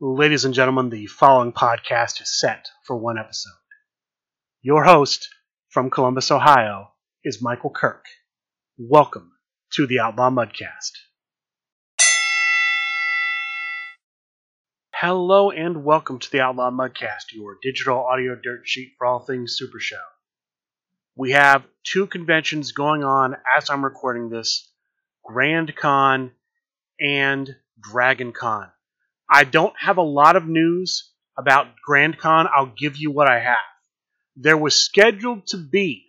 Ladies and gentlemen, the following podcast is set for one episode. Your host from Columbus, Ohio, is Michael Kirk. Welcome to the Outlaw Mudcast. Hello and welcome to the Outlaw Mudcast, your digital audio dirt sheet for all things Super Show. We have two conventions going on as I'm recording this Grand Con and Dragon Con. I don't have a lot of news about Grand Con. I'll give you what I have. There was scheduled to be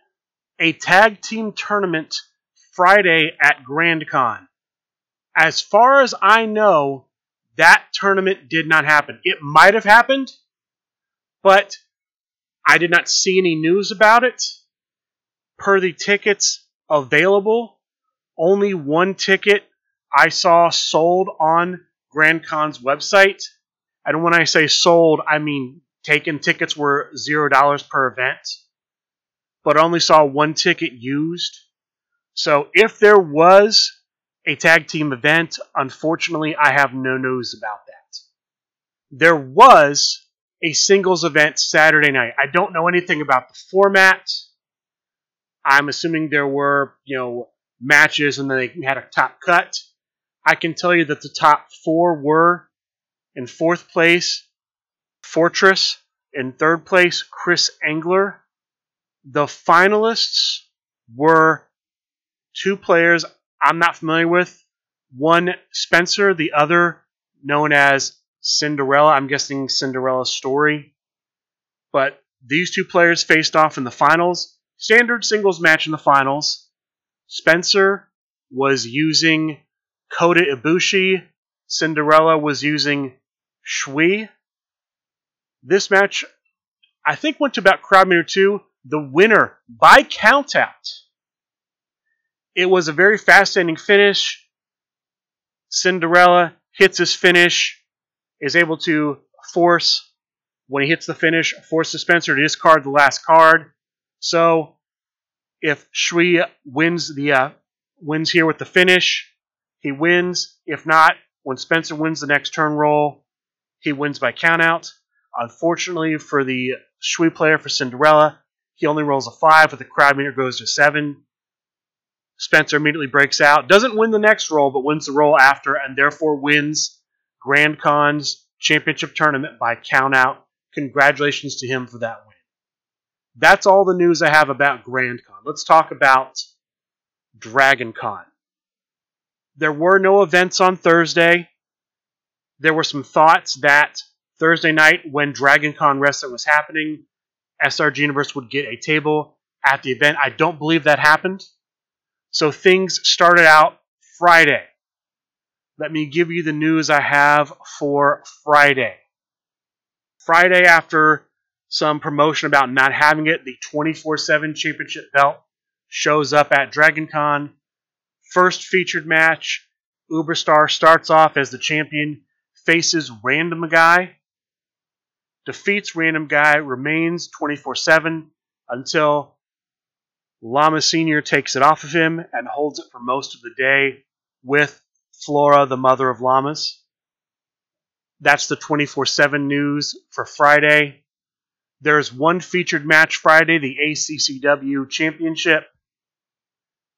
a tag team tournament Friday at Grand Con. As far as I know, that tournament did not happen. It might have happened, but I did not see any news about it. Per the tickets available, only one ticket I saw sold on Grand Con's website. And when I say sold, I mean taken tickets were zero dollars per event, but only saw one ticket used. So if there was a tag team event, unfortunately, I have no news about that. There was a singles event Saturday night. I don't know anything about the format. I'm assuming there were, you know, matches and then they had a top cut. I can tell you that the top four were in fourth place, Fortress. In third place, Chris Engler. The finalists were two players I'm not familiar with. One, Spencer, the other, known as Cinderella. I'm guessing Cinderella's story. But these two players faced off in the finals. Standard singles match in the finals. Spencer was using Kota Ibushi. Cinderella was using Shui. This match, I think, went to about crowd meter two. The winner by countout. It was a very fascinating finish. Cinderella hits his finish, is able to force, when he hits the finish, force the Spencer to discard the last card. So, if Shui wins the uh, wins here with the finish, he wins. If not, when Spencer wins the next turn roll, he wins by countout. Unfortunately for the Shui player for Cinderella, he only rolls a five, but the crowd meter goes to seven. Spencer immediately breaks out, doesn't win the next roll, but wins the roll after, and therefore wins Grand Con's championship tournament by countout. Congratulations to him for that win. That's all the news I have about Grand Con. Let's talk about Dragon Con. There were no events on Thursday. There were some thoughts that Thursday night, when Dragon Con Wrestling was happening, SRG Universe would get a table at the event. I don't believe that happened. So things started out Friday. Let me give you the news I have for Friday. Friday, after some promotion about not having it, the 24 7 championship belt shows up at Dragon Con. First featured match, Uberstar starts off as the champion, faces Random Guy, defeats Random Guy, remains 24 7 until Lama Sr. takes it off of him and holds it for most of the day with Flora, the mother of llamas. That's the 24 7 news for Friday. There's one featured match Friday, the ACCW Championship.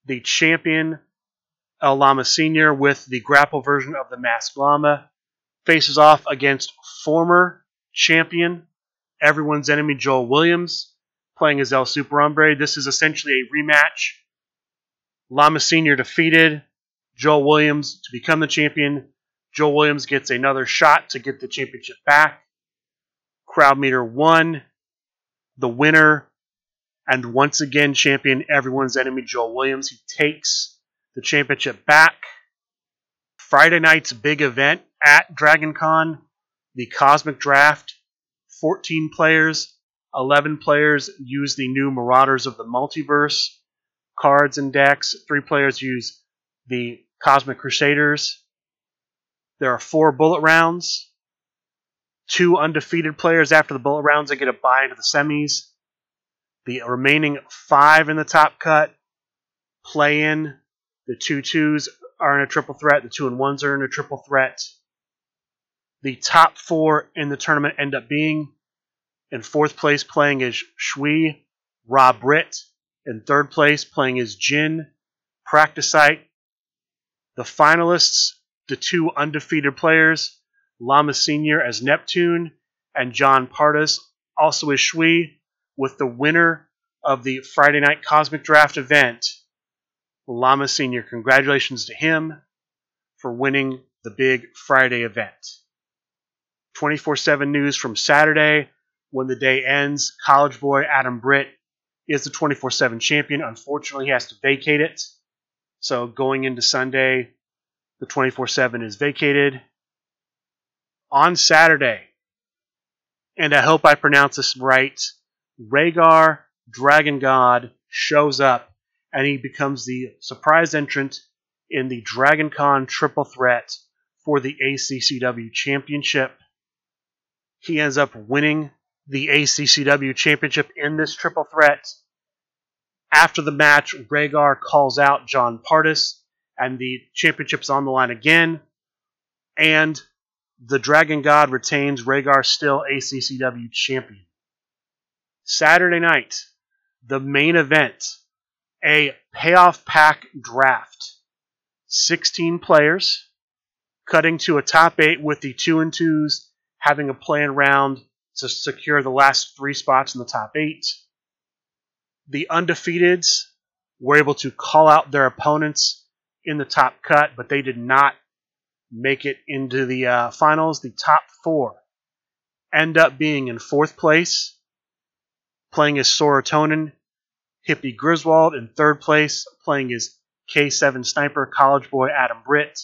The champion El Lama Sr. with the grapple version of the Masked Llama faces off against former champion, everyone's enemy Joel Williams, playing as El Super Hombre. This is essentially a rematch. Lama Sr. defeated Joel Williams to become the champion. Joel Williams gets another shot to get the championship back. Crowd meter one. The winner and once again champion, everyone's enemy Joel Williams. He takes the championship back. Friday night's big event at Dragon Con, the Cosmic Draft. 14 players, 11 players use the new Marauders of the Multiverse cards and decks. Three players use the Cosmic Crusaders. There are four bullet rounds. Two undefeated players after the bullet rounds, they get a bye into the semis. The remaining five in the top cut play in the two twos are in a triple threat. The two and ones are in a triple threat. The top four in the tournament end up being in fourth place playing as Shui Ra Britt. In third place playing as Jin Practicite. The finalists, the two undefeated players, Lama Senior as Neptune and John Partis also as Shui, with the winner of the Friday night Cosmic Draft event, Lama Senior. Congratulations to him for winning the big Friday event. 24 7 news from Saturday when the day ends. College boy Adam Britt is the 24 7 champion. Unfortunately, he has to vacate it. So going into Sunday, the 24 7 is vacated. On Saturday, and I hope I pronounce this right, Rhaegar Dragon God shows up and he becomes the surprise entrant in the Dragon Con triple threat for the ACCW Championship. He ends up winning the ACCW Championship in this triple threat. After the match, Rhaegar calls out John Partis, and the championship's on the line again. And the Dragon God retains Rhaegar still ACCW champion. Saturday night, the main event, a payoff pack draft. 16 players, cutting to a top eight with the two and twos having a playing round to secure the last three spots in the top eight. The undefeateds were able to call out their opponents in the top cut, but they did not make it into the uh, finals. The top four end up being in fourth place, playing as Soratonin, Hippie Griswold in third place, playing as K7 Sniper College Boy Adam Britt.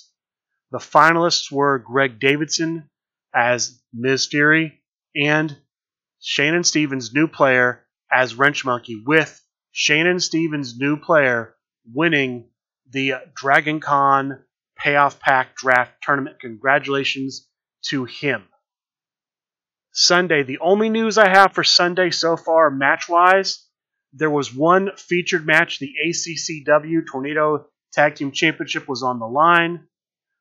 The finalists were Greg Davidson as Ms. Fury and Shannon Stevens' new player as Wrench Monkey, with Shannon Stevens' new player winning the Dragon Con Payoff Pack Draft Tournament. Congratulations to him. Sunday, the only news I have for Sunday so far, match wise, there was one featured match. The ACCW Tornado Tag Team Championship was on the line.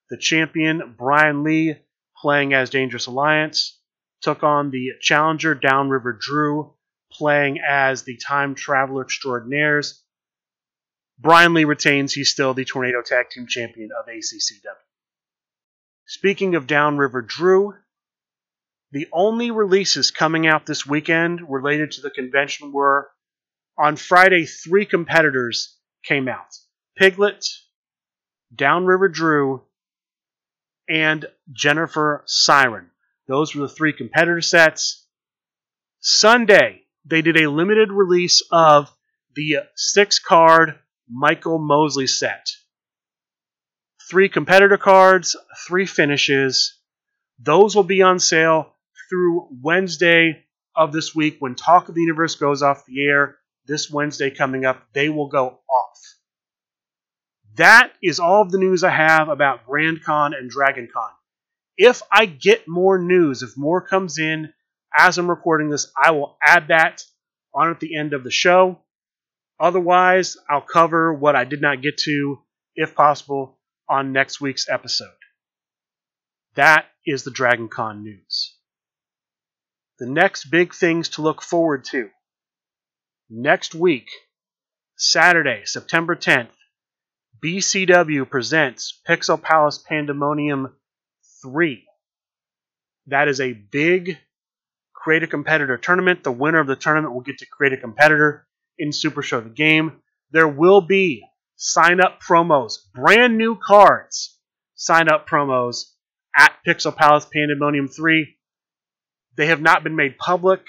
The champion, Brian Lee, playing as Dangerous Alliance, took on the challenger Downriver Drew, playing as the Time Traveler Extraordinaires. Brian Lee retains, he's still the Tornado Tag Team Champion of ACCW. Speaking of Downriver Drew, the only releases coming out this weekend related to the convention were on Friday, three competitors came out Piglet, Downriver Drew, and Jennifer Siren. Those were the three competitor sets. Sunday, they did a limited release of the six card Michael Mosley set. Three competitor cards, three finishes. Those will be on sale through Wednesday of this week when Talk of the Universe goes off the air. This Wednesday coming up, they will go off. That is all of the news I have about Grand Con and Dragon Con. If I get more news, if more comes in as I'm recording this, I will add that on at the end of the show. Otherwise, I'll cover what I did not get to, if possible, on next week's episode. That is the Dragon Con news. The next big things to look forward to. Next week, Saturday, September 10th, BCW presents Pixel Palace Pandemonium 3. That is a big create a competitor tournament. The winner of the tournament will get to create a competitor in Super Show the Game. There will be sign up promos, brand new cards, sign up promos at Pixel Palace Pandemonium 3. They have not been made public,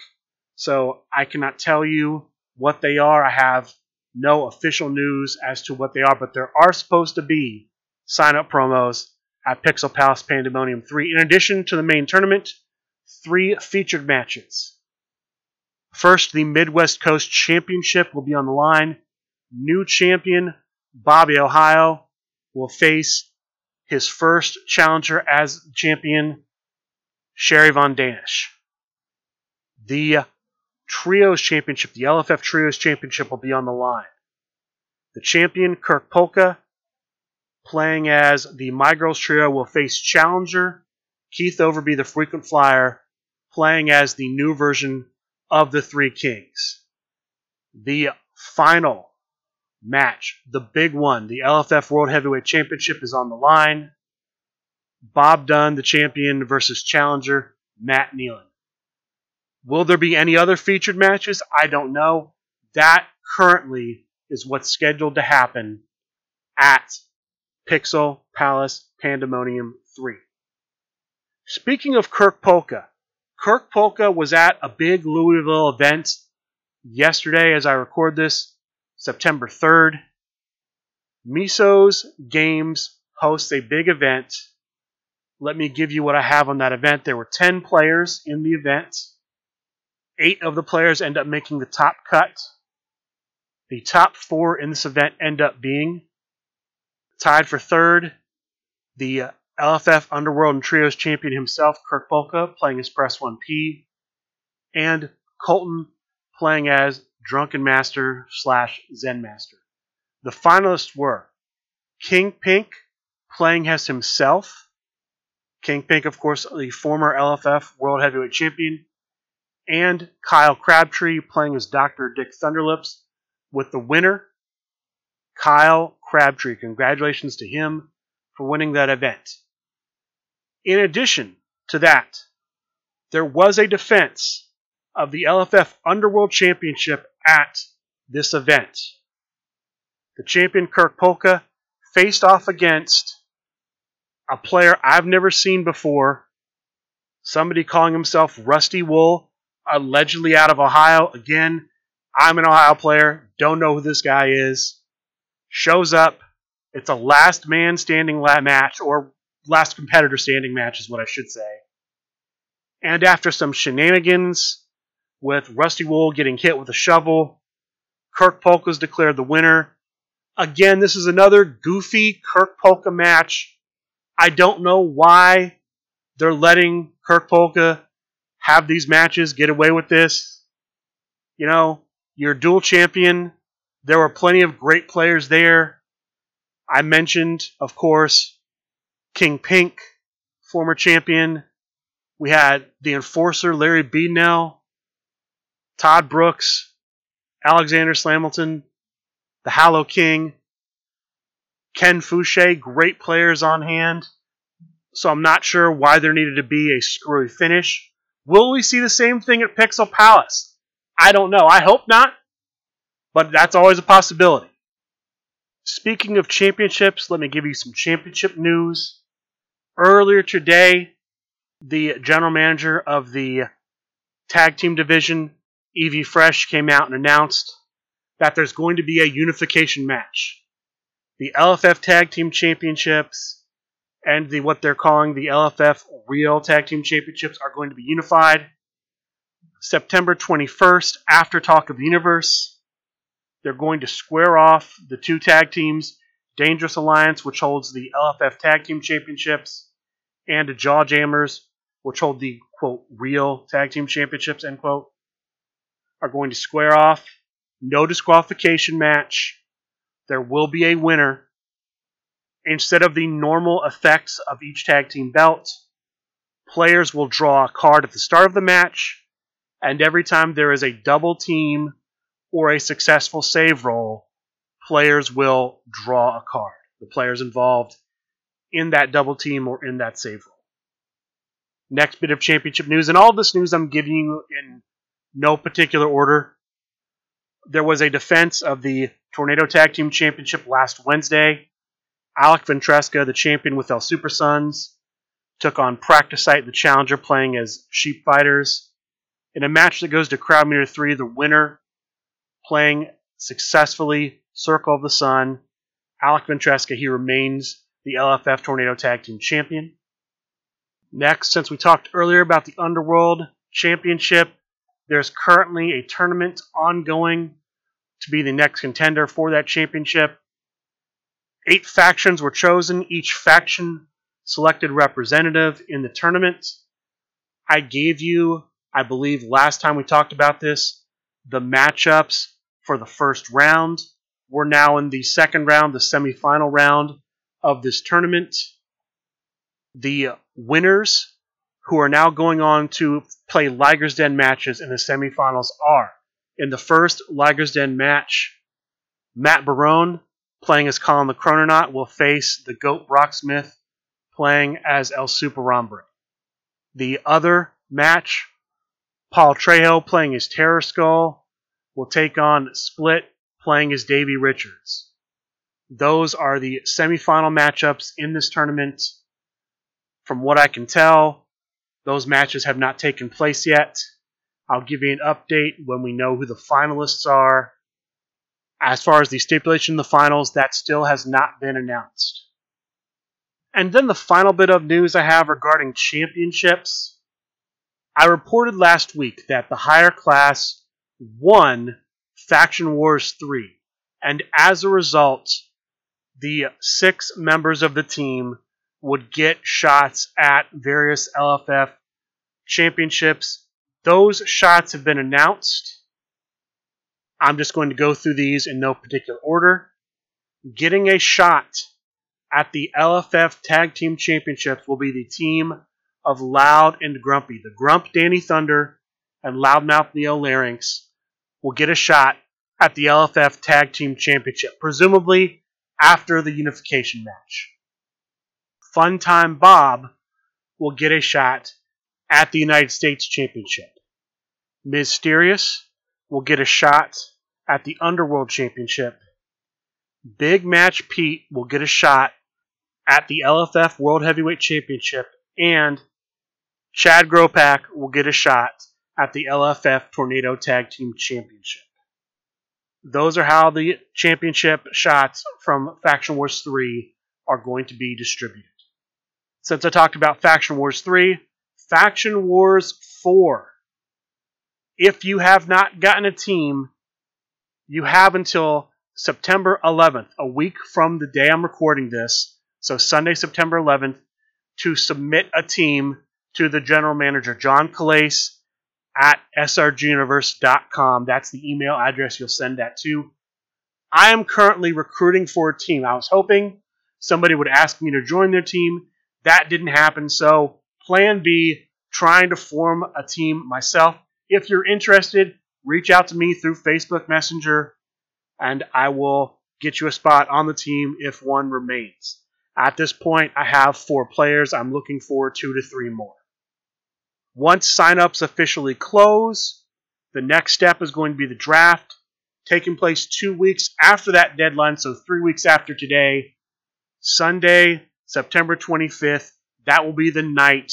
so I cannot tell you what they are. I have no official news as to what they are, but there are supposed to be sign up promos at Pixel Palace Pandemonium 3. In addition to the main tournament, three featured matches. First, the Midwest Coast Championship will be on the line. New champion Bobby Ohio will face his first challenger as champion, Sherry Von Danish. The Trios Championship, the LFF Trios Championship, will be on the line. The champion, Kirk Polka, playing as the My Girls Trio, will face challenger Keith Overby, the frequent flyer, playing as the new version of the Three Kings. The final match, the big one, the LFF World Heavyweight Championship is on the line. Bob Dunn, the champion, versus challenger Matt Nealon. Will there be any other featured matches? I don't know. That currently is what's scheduled to happen at Pixel Palace Pandemonium 3. Speaking of Kirk Polka, Kirk Polka was at a big Louisville event yesterday as I record this, September 3rd. Miso's Games hosts a big event. Let me give you what I have on that event. There were 10 players in the event. Eight of the players end up making the top cut. The top four in this event end up being tied for third, the uh, LFF Underworld and Trios champion himself, Kirk Polka, playing as Press 1P, and Colton playing as Drunken Master slash Zen Master. The finalists were King Pink playing as himself. King Pink, of course, the former LFF World Heavyweight Champion, and Kyle Crabtree playing as Dr. Dick Thunderlips, with the winner, Kyle Crabtree. Congratulations to him for winning that event. In addition to that, there was a defense of the LFF Underworld Championship at this event. The champion Kirk Polka faced off against a player I've never seen before, somebody calling himself Rusty Wool, allegedly out of Ohio. Again, I'm an Ohio player, don't know who this guy is. Shows up. It's a last man standing match, or last competitor standing match is what I should say. And after some shenanigans with Rusty Wool getting hit with a shovel, Kirk Polka's declared the winner. Again, this is another goofy Kirk Polka match. I don't know why they're letting Kirk Polka have these matches, get away with this. You know, you're dual champion. There were plenty of great players there. I mentioned, of course, King Pink, former champion. We had the enforcer, Larry Beadnell, Todd Brooks, Alexander Slamilton, the Hallow King, Ken Fouché, great players on hand. So I'm not sure why there needed to be a screwy finish. Will we see the same thing at Pixel Palace? I don't know. I hope not, but that's always a possibility. Speaking of championships, let me give you some championship news. Earlier today, the general manager of the tag team division, Evie Fresh, came out and announced that there's going to be a unification match. The LFF Tag Team Championships and the what they're calling the LFF Real Tag Team Championships are going to be unified. September 21st, after Talk of the Universe, they're going to square off the two tag teams, Dangerous Alliance, which holds the LFF Tag Team Championships, and the Jawjammers, which hold the quote real tag team championships, end quote, are going to square off. No disqualification match. There will be a winner Instead of the normal effects of each tag team belt, players will draw a card at the start of the match, and every time there is a double team or a successful save roll, players will draw a card. The players involved in that double team or in that save roll. Next bit of championship news, and all this news I'm giving you in no particular order. There was a defense of the Tornado Tag Team Championship last Wednesday. Alec Ventresca, the champion with El Super Sons, took on Practicite, the challenger, playing as Sheep Fighters. In a match that goes to Crowd Meter 3, the winner playing successfully Circle of the Sun, Alec Ventresca, he remains the LFF Tornado Tag Team Champion. Next, since we talked earlier about the Underworld Championship, there's currently a tournament ongoing to be the next contender for that championship. Eight factions were chosen. Each faction selected representative in the tournament. I gave you, I believe, last time we talked about this, the matchups for the first round. We're now in the second round, the semifinal round of this tournament. The winners who are now going on to play Liger's Den matches in the semifinals are in the first Liger's Den match, Matt Barone playing as Colin the Chrononaut will face the GOAT Rocksmith playing as El Super Hombre. The other match, Paul Trejo playing as Terror Skull will take on Split playing as Davey Richards. Those are the semifinal matchups in this tournament. From what I can tell, those matches have not taken place yet. I'll give you an update when we know who the finalists are. As far as the stipulation in the finals, that still has not been announced. And then the final bit of news I have regarding championships. I reported last week that the higher class won Faction Wars 3, and as a result, the six members of the team would get shots at various LFF championships. Those shots have been announced. I'm just going to go through these in no particular order. Getting a shot at the LFF Tag Team Championships will be the team of Loud and Grumpy. The Grump Danny Thunder and Loudmouth Neo Larynx will get a shot at the LFF Tag Team Championship. Presumably, after the unification match. Funtime Bob will get a shot at the United States Championship. Mysterious will get a shot at the Underworld Championship. Big Match Pete will get a shot at the LFF World Heavyweight Championship. And Chad Gropak will get a shot at the LFF Tornado Tag Team Championship those are how the championship shots from Faction Wars 3 are going to be distributed. Since I talked about Faction Wars 3, Faction Wars 4. If you have not gotten a team, you have until September 11th, a week from the day I'm recording this, so Sunday, September 11th, to submit a team to the general manager, John Calais, at srguniverse.com. That's the email address you'll send that to. I am currently recruiting for a team. I was hoping somebody would ask me to join their team. That didn't happen. So, plan B, trying to form a team myself. If you're interested, reach out to me through Facebook Messenger and I will get you a spot on the team if one remains. At this point, I have four players. I'm looking for two to three more. Once signups officially close, the next step is going to be the draft, taking place two weeks after that deadline, so three weeks after today, Sunday, September 25th. That will be the night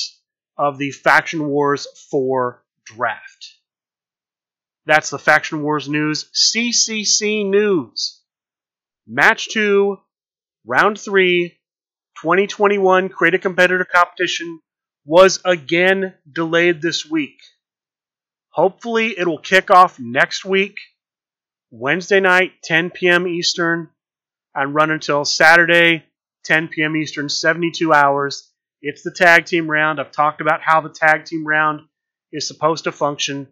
of the Faction Wars 4 draft. That's the Faction Wars news. CCC news. Match 2, Round 3, 2021 Create a Competitor Competition was again delayed this week. Hopefully, it will kick off next week, Wednesday night, 10 p.m. Eastern, and run until Saturday, 10 p.m. Eastern, 72 hours. It's the tag team round. I've talked about how the tag team round is supposed to function.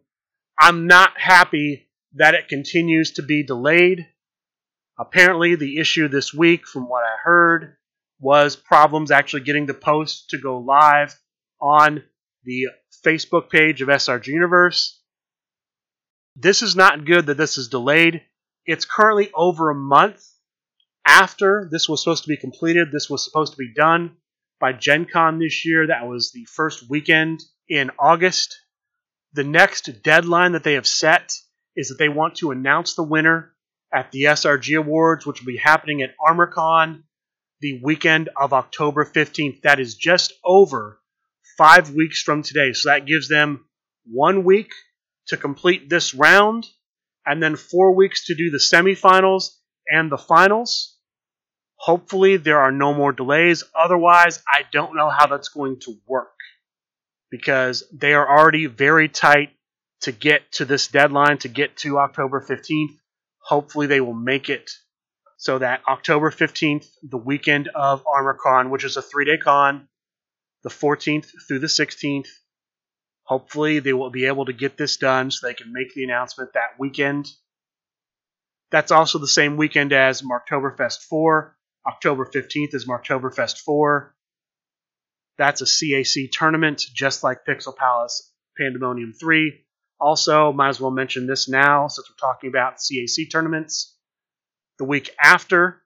I'm not happy that it continues to be delayed. Apparently, the issue this week, from what I heard, was problems actually getting the post to go live on the Facebook page of SRG Universe. This is not good that this is delayed. It's currently over a month after this was supposed to be completed. This was supposed to be done by Gen Con this year. That was the first weekend in August. The next deadline that they have set is that they want to announce the winner at the SRG Awards, which will be happening at ArmorCon the weekend of October 15th. That is just over five weeks from today. So that gives them one week to complete this round, and then four weeks to do the semifinals and the finals. Hopefully, there are no more delays. Otherwise, I don't know how that's going to work because they are already very tight to get to this deadline, to get to October 15th. Hopefully, they will make it so that October 15th, the weekend of ArmorCon, which is a three day con, the 14th through the 16th. Hopefully, they will be able to get this done so they can make the announcement that weekend. That's also the same weekend as Marktoberfest 4. October 15th is Marktoberfest 4. That's a CAC tournament, just like Pixel Palace Pandemonium 3. Also, might as well mention this now since we're talking about CAC tournaments. The week after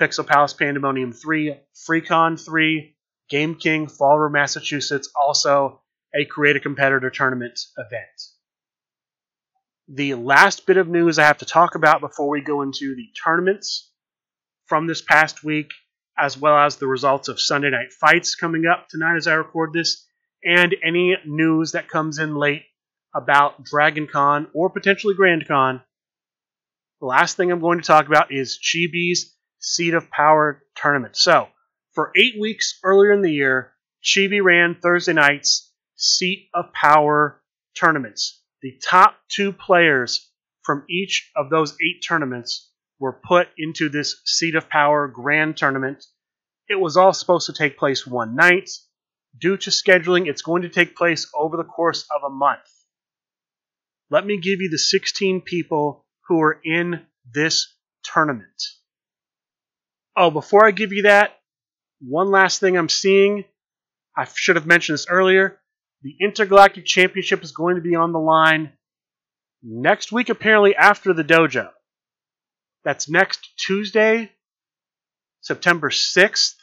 Pixel Palace Pandemonium 3, FreeCon 3, Game King, Fall River, Massachusetts, also a Create a Competitor tournament event. The last bit of news I have to talk about before we go into the tournaments from this past week, as well as the results of Sunday night fights coming up tonight as I record this, and any news that comes in late about Dragon Con or potentially Grand Con. The last thing I'm going to talk about is Chibi's Seat of Power tournament. So, for eight weeks earlier in the year, Chibi ran Thursday night's Seat of Power tournaments. The top two players from each of those eight tournaments were put into this Seat of Power Grand Tournament. It was all supposed to take place one night. Due to scheduling, it's going to take place over the course of a month. Let me give you the 16 people who are in this tournament. Oh, before I give you that, one last thing I'm seeing. I should have mentioned this earlier. The Intergalactic Championship is going to be on the line next week, apparently, after the dojo. That's next Tuesday, September 6th.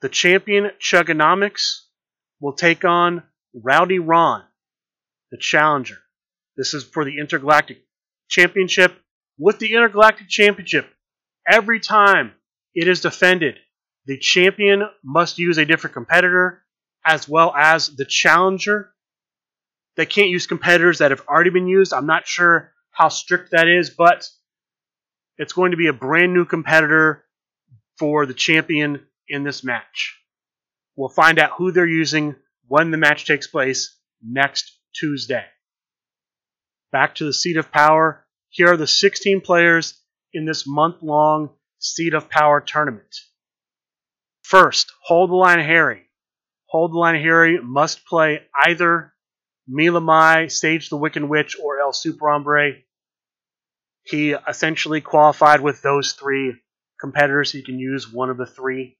The champion, Chugonomics, will take on Rowdy Ron, the challenger. This is for the Intergalactic Championship. With the Intergalactic Championship, every time it is defended, the champion must use a different competitor as well as the challenger. They can't use competitors that have already been used. I'm not sure how strict that is, but it's going to be a brand new competitor for the champion in this match. We'll find out who they're using when the match takes place next Tuesday. Back to the seat of power. Here are the 16 players in this month long seat of power tournament. First, hold the line Harry. Hold the line Harry must play either Mila Mai, Stage the Wiccan Witch, or El Super Hombre. He essentially qualified with those three competitors. He can use one of the three.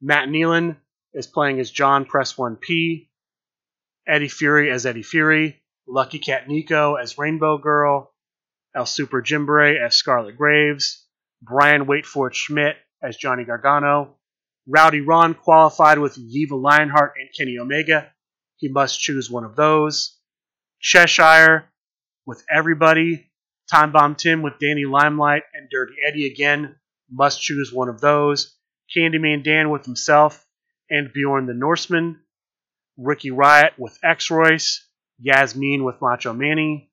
Matt Nealon is playing as John Press 1P. Eddie Fury as Eddie Fury. Lucky Cat Nico as Rainbow Girl. El Super Jimbre as Scarlet Graves. Brian Waitford Schmidt as Johnny Gargano. Rowdy Ron qualified with Yiva Lionheart and Kenny Omega. He must choose one of those. Cheshire with everybody. Time Bomb Tim with Danny Limelight and Dirty Eddie again must choose one of those. Candyman Dan with himself and Bjorn the Norseman. Ricky Riot with X Royce. Yasmin with Macho Manny.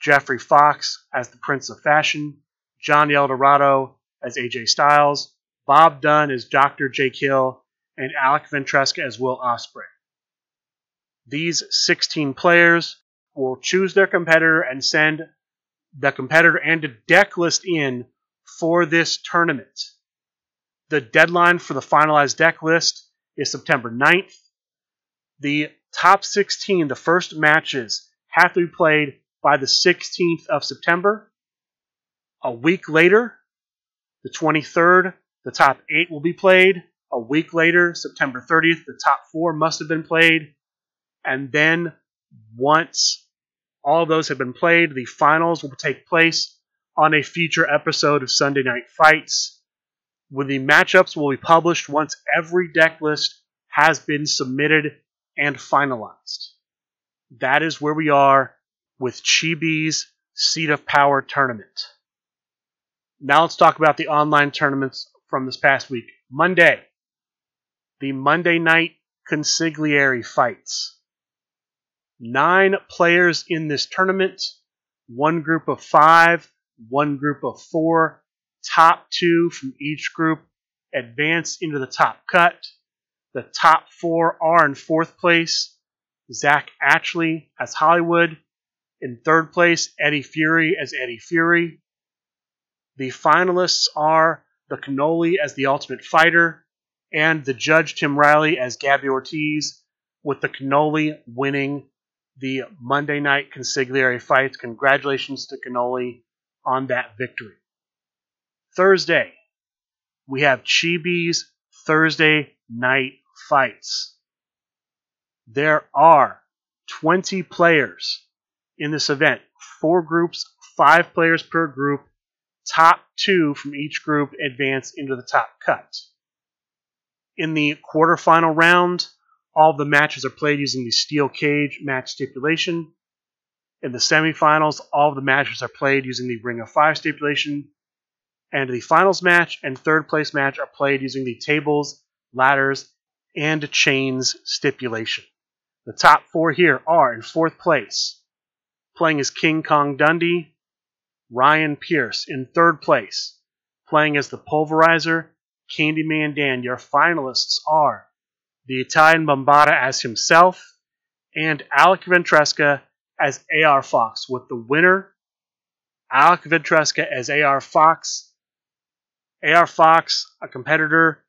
Jeffrey Fox as the Prince of Fashion. Johnny Eldorado as AJ Styles. Bob Dunn as Dr. Jake Hill, and Alec Ventresca as Will Ospreay. These 16 players will choose their competitor and send the competitor and a deck list in for this tournament. The deadline for the finalized deck list is September 9th. The top 16, the first matches, have to be played by the 16th of September. A week later, the 23rd, the top eight will be played. A week later, September 30th, the top four must have been played. And then once all of those have been played, the finals will take place on a future episode of Sunday Night Fights. When the matchups will be published once every deck list has been submitted and finalized. That is where we are with Chibi's Seat of Power tournament. Now let's talk about the online tournaments from this past week. Monday, the Monday night consigliere fights. Nine players in this tournament, one group of five, one group of four. Top two from each group advance into the top cut. The top four are in fourth place. Zach Atchley as Hollywood. In third place, Eddie Fury as Eddie Fury. The finalists are the Cannoli as the Ultimate Fighter, and the Judge Tim Riley as Gabby Ortiz, with the Cannoli winning the Monday night consigliere fights. Congratulations to Cannoli on that victory. Thursday, we have Chibi's Thursday night fights. There are 20 players in this event, four groups, five players per group. Top two from each group advance into the top cut. In the quarterfinal round, all the matches are played using the steel cage match stipulation. In the semifinals, all the matches are played using the Ring of Five stipulation. And the finals match and third place match are played using the tables, ladders, and chains stipulation. The top four here are in fourth place, playing as King Kong Dundee, Ryan Pierce. In third place, playing as the Pulverizer, Candyman Dan. Your finalists are the Italian Bombata as himself and Alec Ventresca as AR Fox, with the winner, Alec Ventresca as AR Fox. AR Fox, a competitor,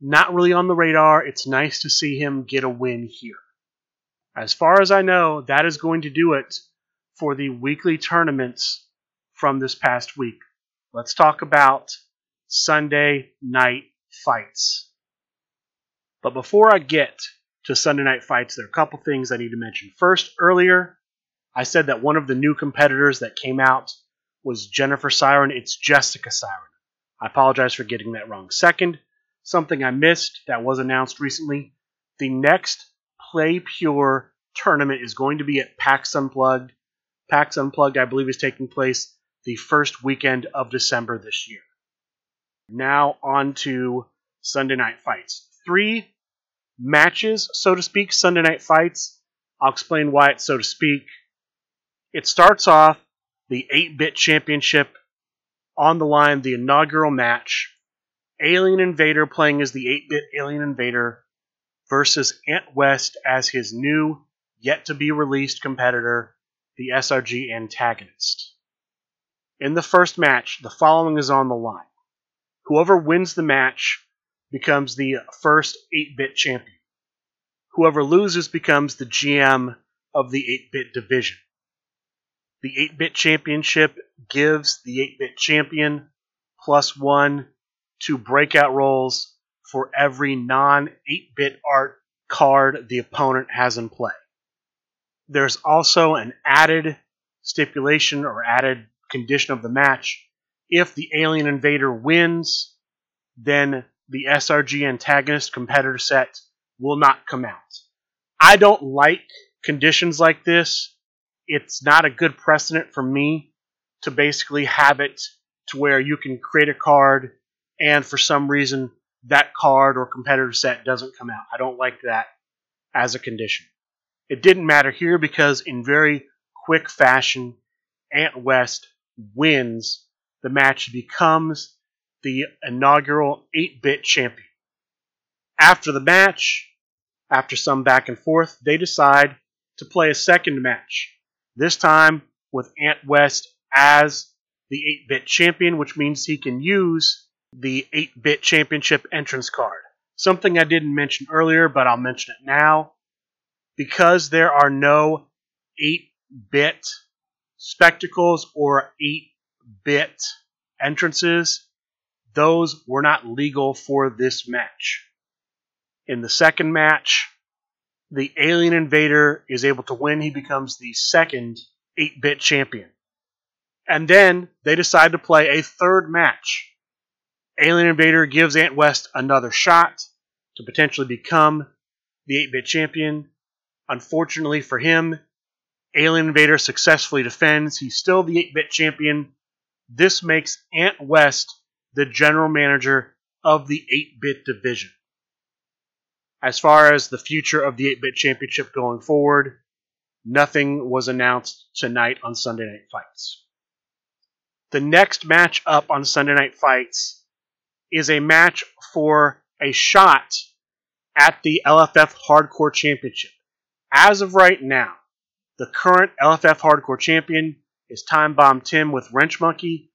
not really on the radar. It's nice to see him get a win here. As far as I know, that is going to do it for the weekly tournaments from this past week. Let's talk about Sunday night fights. But before I get to Sunday night fights, there are a couple things I need to mention. First, earlier, I said that one of the new competitors that came out was Jennifer Siren. It's Jessica Siren. I apologize for getting that wrong. Second, something I missed that was announced recently. The next Play Pure tournament is going to be at PAX Unplugged. PAX Unplugged, I believe, is taking place the first weekend of December this year. Now on to Sunday night fights. Three matches, so to speak, Sunday night fights. I'll explain why it's so to speak. It starts off the 8 bit championship on the line, the inaugural match. Alien Invader playing as the 8 bit Alien Invader versus Ant West as his new, yet to be released competitor, the SRG antagonist. In the first match, the following is on the line. Whoever wins the match becomes the first 8 bit champion. Whoever loses becomes the GM of the 8 bit division. The 8 bit championship gives the 8 bit champion plus one to breakout rolls for every non 8 bit art card the opponent has in play. There's also an added stipulation or added condition of the match. If the alien invader wins, then the SRG antagonist competitor set will not come out. I don't like conditions like this. It's not a good precedent for me to basically have it to where you can create a card and for some reason that card or competitor set doesn't come out. I don't like that as a condition. It didn't matter here because in very quick fashion, Ant West wins the match, becomes the inaugural 8 bit champion. After the match, after some back and forth, they decide to play a second match. This time with Ant West as the 8 bit champion, which means he can use the 8 bit championship entrance card. Something I didn't mention earlier, but I'll mention it now. Because there are no 8 bit spectacles or 8 bit entrances, those were not legal for this match. In the second match, the alien invader is able to win. He becomes the second 8 bit champion. And then they decide to play a third match. Alien Invader gives Ant West another shot to potentially become the 8 bit champion. Unfortunately for him, Alien Invader successfully defends. He's still the 8 bit champion. This makes Ant West the general manager of the 8 bit division. As far as the future of the 8 bit championship going forward, nothing was announced tonight on Sunday Night Fights. The next match up on Sunday Night Fights is a match for a shot at the LFF Hardcore Championship. As of right now, the current LFF Hardcore Champion is Time Bomb Tim with Wrench Monkey.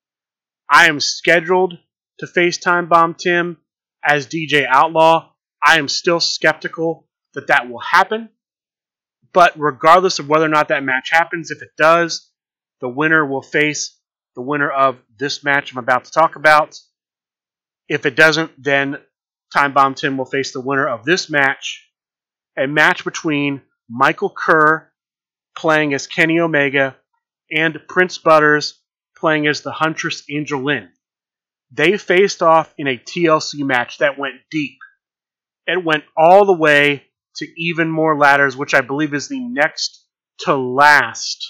I am scheduled to face Time Bomb Tim as DJ Outlaw. I am still skeptical that that will happen. But regardless of whether or not that match happens, if it does, the winner will face the winner of this match I'm about to talk about. If it doesn't, then Time Bomb Tim will face the winner of this match, a match between Michael Kerr playing as Kenny Omega and Prince Butters playing as the Huntress Angel Lynn. They faced off in a TLC match that went deep. It went all the way to even more ladders, which I believe is the next to last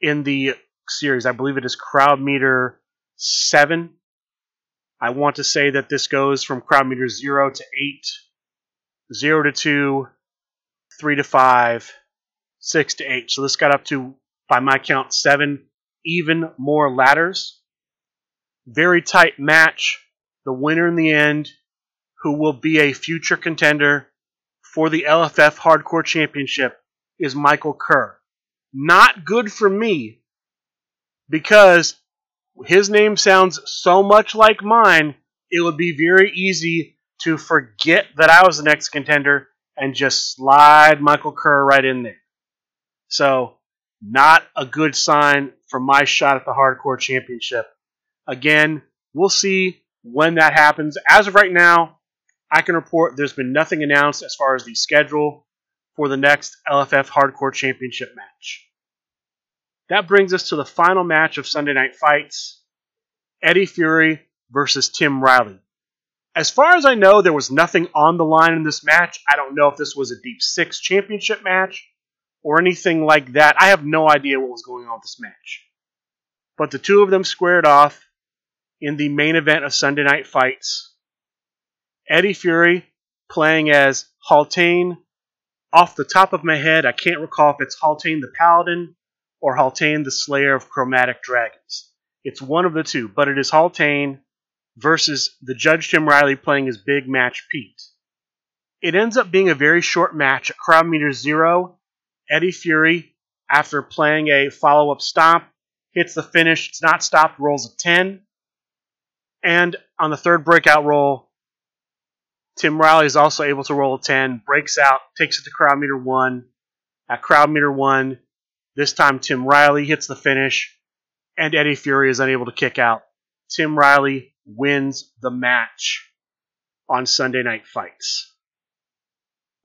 in the series. I believe it is crowd meter seven. I want to say that this goes from crowd meter zero to eight, zero to two, three to five, six to eight. So this got up to, by my count, seven even more ladders. Very tight match. The winner in the end, who will be a future contender for the LFF Hardcore Championship, is Michael Kerr. Not good for me because his name sounds so much like mine, it would be very easy to forget that I was the next contender and just slide Michael Kerr right in there. So, not a good sign for my shot at the Hardcore Championship. Again, we'll see when that happens. As of right now, I can report there's been nothing announced as far as the schedule for the next LFF Hardcore Championship match. That brings us to the final match of Sunday Night Fights Eddie Fury versus Tim Riley. As far as I know, there was nothing on the line in this match. I don't know if this was a Deep Six Championship match or anything like that. I have no idea what was going on with this match. But the two of them squared off in the main event of Sunday Night Fights. Eddie Fury playing as Haltane. Off the top of my head, I can't recall if it's Haltane the Paladin or Haltane the Slayer of Chromatic Dragons. It's one of the two, but it is Haltane versus the Judge Tim Riley playing his big match Pete. It ends up being a very short match at crowd meter zero. Eddie Fury, after playing a follow up stomp, hits the finish. It's not stopped, rolls a 10. And on the third breakout roll, Tim Riley is also able to roll a 10, breaks out, takes it to crowd meter one. At crowd meter one, this time, Tim Riley hits the finish, and Eddie Fury is unable to kick out. Tim Riley wins the match on Sunday Night Fights.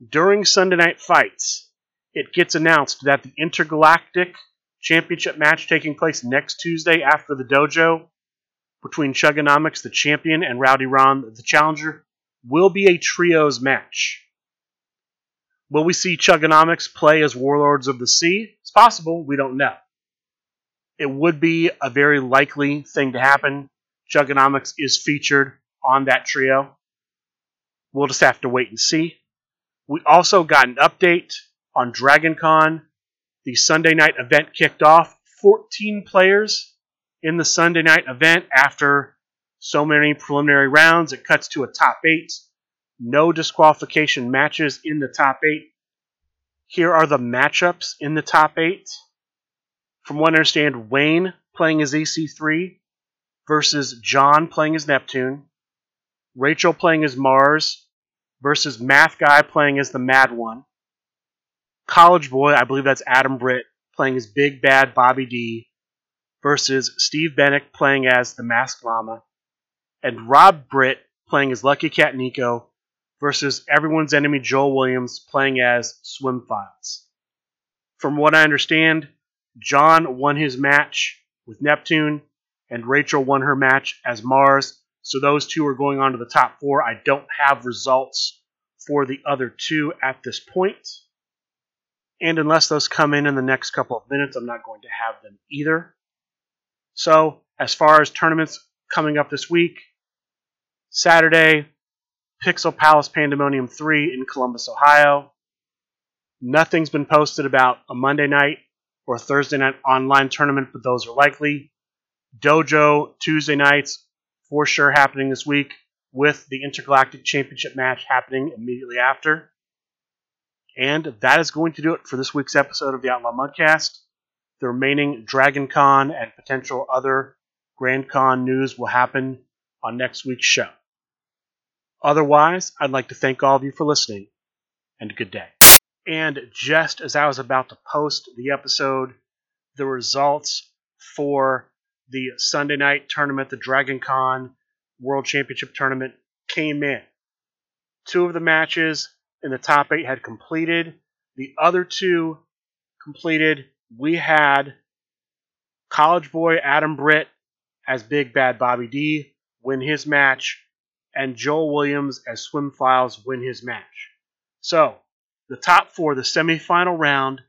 During Sunday Night Fights, it gets announced that the Intergalactic Championship match taking place next Tuesday after the dojo between Chugonomics, the champion, and Rowdy Ron, the challenger, will be a trios match. Will we see Chugonomics play as Warlords of the Sea? It's possible. We don't know. It would be a very likely thing to happen. Chugonomics is featured on that trio. We'll just have to wait and see. We also got an update on Dragon Con. The Sunday night event kicked off. 14 players in the Sunday night event after so many preliminary rounds. It cuts to a top eight. No disqualification matches in the top eight. Here are the matchups in the top eight. From what I understand, Wayne playing as EC3 versus John playing as Neptune. Rachel playing as Mars versus Math Guy playing as the Mad One. College Boy, I believe that's Adam Britt, playing as Big Bad Bobby D versus Steve Bennick playing as the Masked Llama. And Rob Britt playing as Lucky Cat Nico versus everyone's enemy Joel Williams playing as Swim Files. From what I understand, John won his match with Neptune, and Rachel won her match as Mars. So those two are going on to the top four. I don't have results for the other two at this point. And unless those come in in the next couple of minutes, I'm not going to have them either. So, as far as tournaments coming up this week, Saturday, Pixel Palace Pandemonium 3 in Columbus, Ohio. Nothing's been posted about a Monday night or Thursday night online tournament, but those are likely. Dojo Tuesday nights for sure happening this week, with the Intergalactic Championship match happening immediately after. And that is going to do it for this week's episode of the Outlaw Mudcast. The remaining Dragon Con and potential other Grand Con news will happen on next week's show. Otherwise, I'd like to thank all of you for listening, and good day. And just as I was about to post the episode, the results for the Sunday night tournament, the Dragon Con World Championship tournament, came in. Two of the matches in the top eight had completed. The other two completed. We had College Boy Adam Britt as Big Bad Bobby D win his match, and Joel Williams as Swim Files win his match. So, the top four, the semifinal round,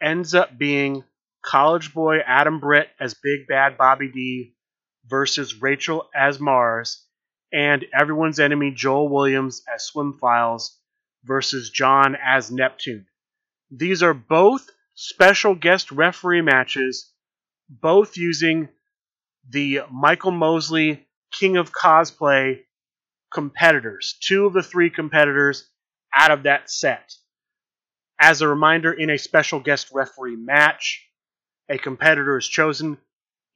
ends up being College Boy Adam Britt as Big Bad Bobby D versus Rachel as Mars, and everyone's enemy Joel Williams as Swim Files versus John as Neptune. These are both special guest referee matches, both using the Michael Mosley King of Cosplay competitors, two of the three competitors out of that set. As a reminder, in a special guest referee match, a competitor is chosen.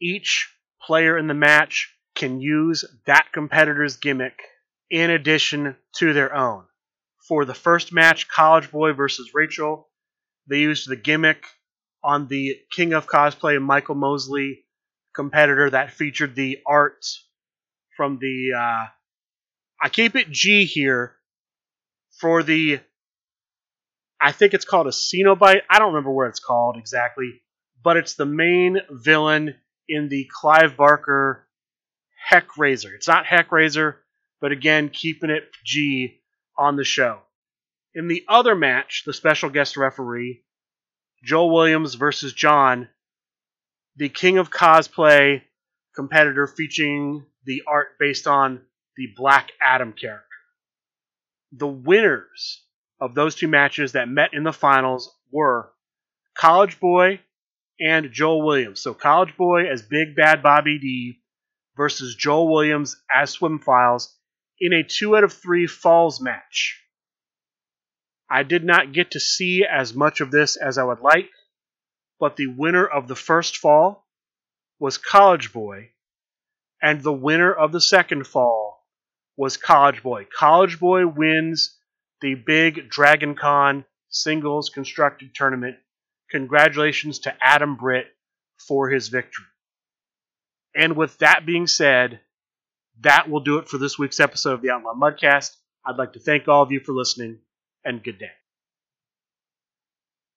Each player in the match can use that competitor's gimmick in addition to their own. For the first match, College Boy versus Rachel, they used the gimmick on the King of Cosplay Michael Mosley competitor that featured the art from the. Uh, I keep it G here for the. I think it's called a Cenobite. I don't remember what it's called exactly, but it's the main villain in the Clive Barker Heck Razor. It's not Heck Razor, but again, keeping it G on the show. In the other match, the special guest referee, Joel Williams versus John, the King of Cosplay competitor featuring the art based on the Black Adam character. The winners of those two matches that met in the finals were College Boy and Joel Williams. So College Boy as Big Bad Bobby D versus Joel Williams as Swim Files in a two out of three falls match. I did not get to see as much of this as I would like, but the winner of the first fall was College Boy, and the winner of the second fall was College Boy. College Boy wins the big Dragon Con singles constructed tournament Congratulations to Adam Britt for his victory. And with that being said, that will do it for this week's episode of the Outlaw Mudcast. I'd like to thank all of you for listening, and good day.